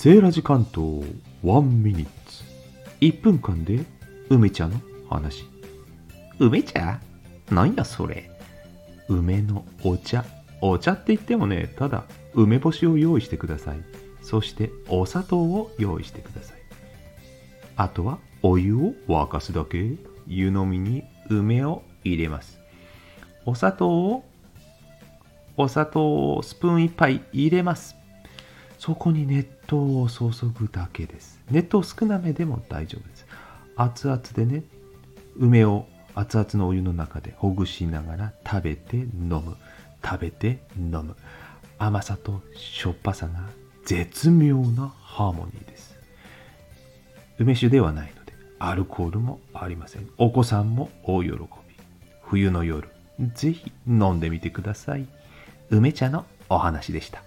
セーラジ関東1ミニッツ。1分間で梅茶の話。梅茶？なんやそれ？梅のお茶。お茶って言ってもねただ梅干しを用意してください。そしてお砂糖を用意してください。あとはお湯を沸かすだけ。湯飲みに梅を入れます。お砂糖をお砂糖をスプーン1杯入れますそこに熱湯を注ぐだけです。熱湯少なめでも大丈夫です。熱々でね梅を熱々のお湯の中でほぐしながら食べて飲む。食べて飲む。甘さとしょっぱさが絶妙なハーモニーです。梅酒ではないのでアルコールもありません。お子さんも大喜び。冬の夜ぜひ飲んでみてください。梅茶のお話でした。